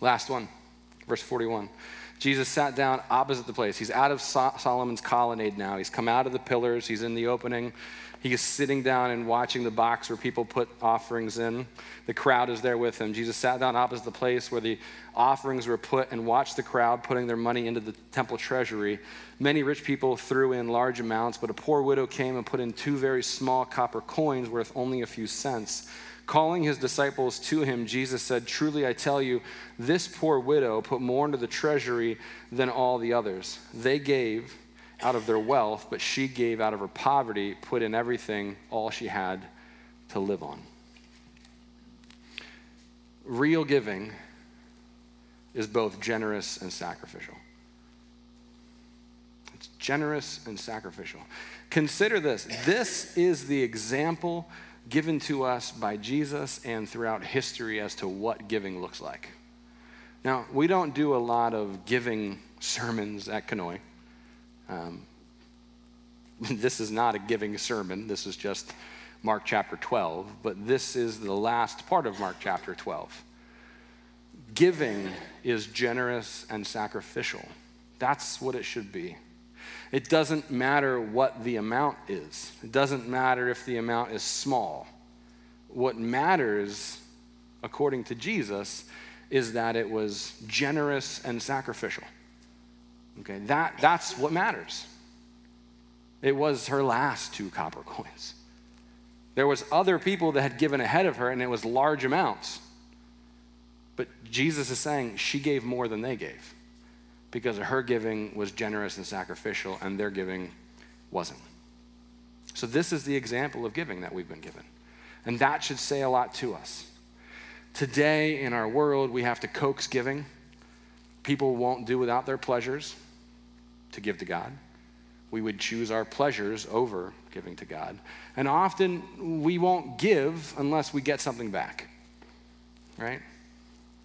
Last one, verse 41. Jesus sat down opposite the place. He's out of Solomon's colonnade now. He's come out of the pillars. He's in the opening. He is sitting down and watching the box where people put offerings in. The crowd is there with him. Jesus sat down opposite the place where the offerings were put and watched the crowd putting their money into the temple treasury. Many rich people threw in large amounts, but a poor widow came and put in two very small copper coins worth only a few cents. Calling his disciples to him, Jesus said, Truly I tell you, this poor widow put more into the treasury than all the others. They gave out of their wealth, but she gave out of her poverty, put in everything, all she had to live on. Real giving is both generous and sacrificial. It's generous and sacrificial. Consider this this is the example given to us by Jesus and throughout history as to what giving looks like. Now, we don't do a lot of giving [laughs] sermons at Conoy. Um, [laughs] this is not a giving sermon, this is just Mark chapter 12, but this is the last part of Mark chapter 12. Giving is generous and sacrificial. That's what it should be. It doesn't matter what the amount is, it doesn't matter if the amount is small. What matters, according to Jesus, is that it was generous and sacrificial. Okay, that, that's what matters. It was her last two copper coins. There was other people that had given ahead of her and it was large amounts. But Jesus is saying she gave more than they gave because her giving was generous and sacrificial and their giving wasn't. So this is the example of giving that we've been given. And that should say a lot to us. Today in our world, we have to coax giving. People won't do without their pleasures to give to God. We would choose our pleasures over giving to God. And often we won't give unless we get something back. Right?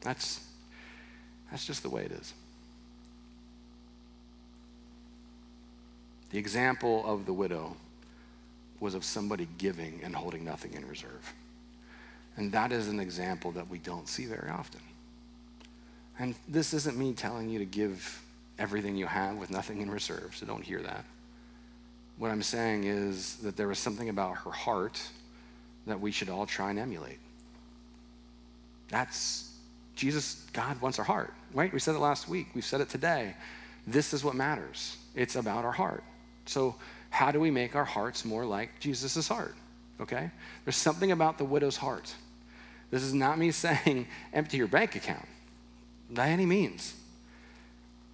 That's That's just the way it is. The example of the widow was of somebody giving and holding nothing in reserve. And that is an example that we don't see very often. And this isn't me telling you to give everything you have with nothing in reserve, so don't hear that. What I'm saying is that there was something about her heart that we should all try and emulate. That's Jesus, God wants our heart, right? We said it last week. We've said it today. This is what matters. It's about our heart. So, how do we make our hearts more like Jesus' heart? Okay? There's something about the widow's heart. This is not me [laughs] saying empty your bank account by any means.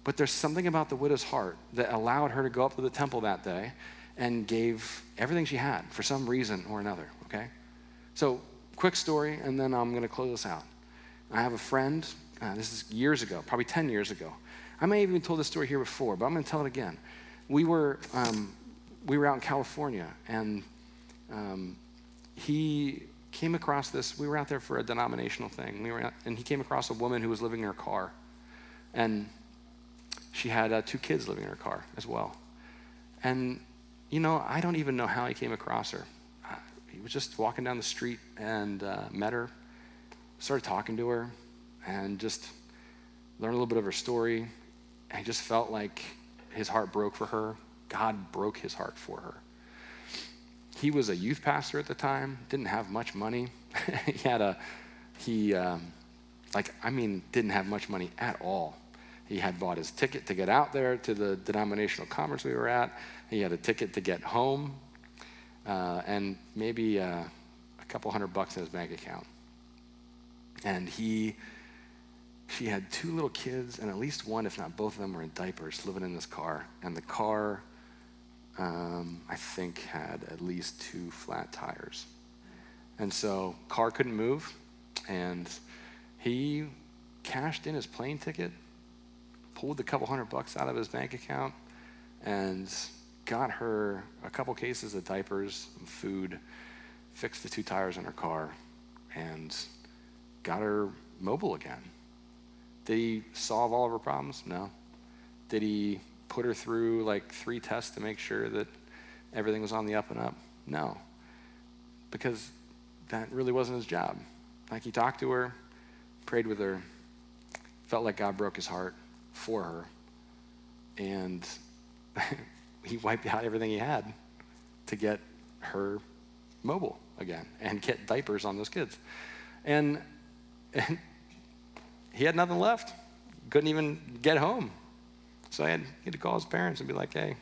But there's something about the widow's heart that allowed her to go up to the temple that day and gave everything she had for some reason or another, okay? So, quick story, and then I'm going to close this out. I have a friend, uh, this is years ago, probably 10 years ago. I may have even told this story here before, but I'm going to tell it again. We were, um, we were out in California, and um, he came across this. We were out there for a denominational thing. We were out, and he came across a woman who was living in her car. And she had uh, two kids living in her car as well. And, you know, I don't even know how he came across her. Uh, he was just walking down the street and uh, met her, started talking to her, and just learned a little bit of her story. And he just felt like his heart broke for her. God broke his heart for her. He was a youth pastor at the time, didn't have much money. [laughs] he had a, he, um, like, I mean, didn't have much money at all. He had bought his ticket to get out there to the denominational conference we were at. He had a ticket to get home, uh, and maybe uh, a couple hundred bucks in his bank account. And he, she had two little kids, and at least one, if not both of them, were in diapers living in this car. And the car, um, I think, had at least two flat tires. And so, car couldn't move, and he cashed in his plane ticket pulled a couple hundred bucks out of his bank account and got her a couple cases of diapers and food, fixed the two tires in her car, and got her mobile again. Did he solve all of her problems? No. Did he put her through like three tests to make sure that everything was on the up and up? No. Because that really wasn't his job. Like he talked to her, prayed with her, felt like God broke his heart, for her. And [laughs] he wiped out everything he had to get her mobile again and get diapers on those kids. And, [laughs] and he had nothing left. Couldn't even get home. So I had, he had to call his parents and be like, hey,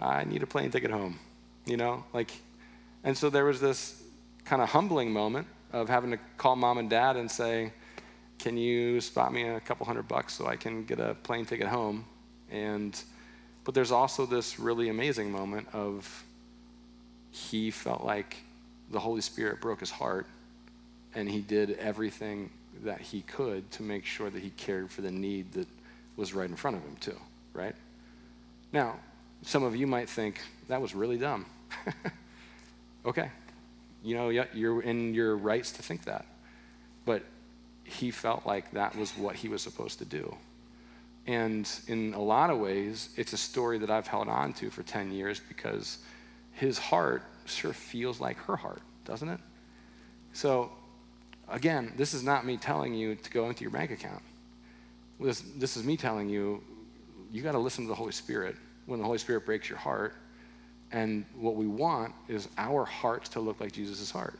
I need a plane ticket home. You know, like, and so there was this kind of humbling moment of having to call mom and dad and say, can you spot me a couple hundred bucks so I can get a plane ticket home? And, but there's also this really amazing moment of he felt like the Holy Spirit broke his heart and he did everything that he could to make sure that he cared for the need that was right in front of him, too, right? Now, some of you might think that was really dumb. [laughs] okay. You know, you're in your rights to think that. But he felt like that was what he was supposed to do. And in a lot of ways, it's a story that I've held on to for 10 years because his heart sure feels like her heart, doesn't it? So, again, this is not me telling you to go into your bank account. This, this is me telling you, you got to listen to the Holy Spirit when the Holy Spirit breaks your heart. And what we want is our hearts to look like Jesus' heart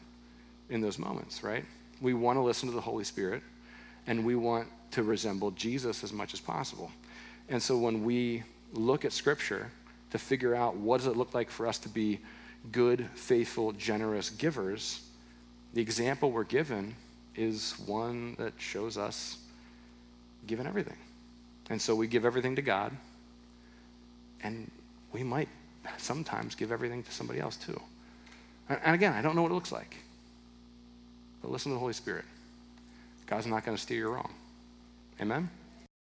in those moments, right? We want to listen to the Holy Spirit and we want to resemble Jesus as much as possible. And so when we look at Scripture to figure out what does it look like for us to be good, faithful, generous givers, the example we're given is one that shows us giving everything. And so we give everything to God, and we might sometimes give everything to somebody else too. And again, I don't know what it looks like. But listen to the Holy Spirit. God's not going to steer you wrong. Amen?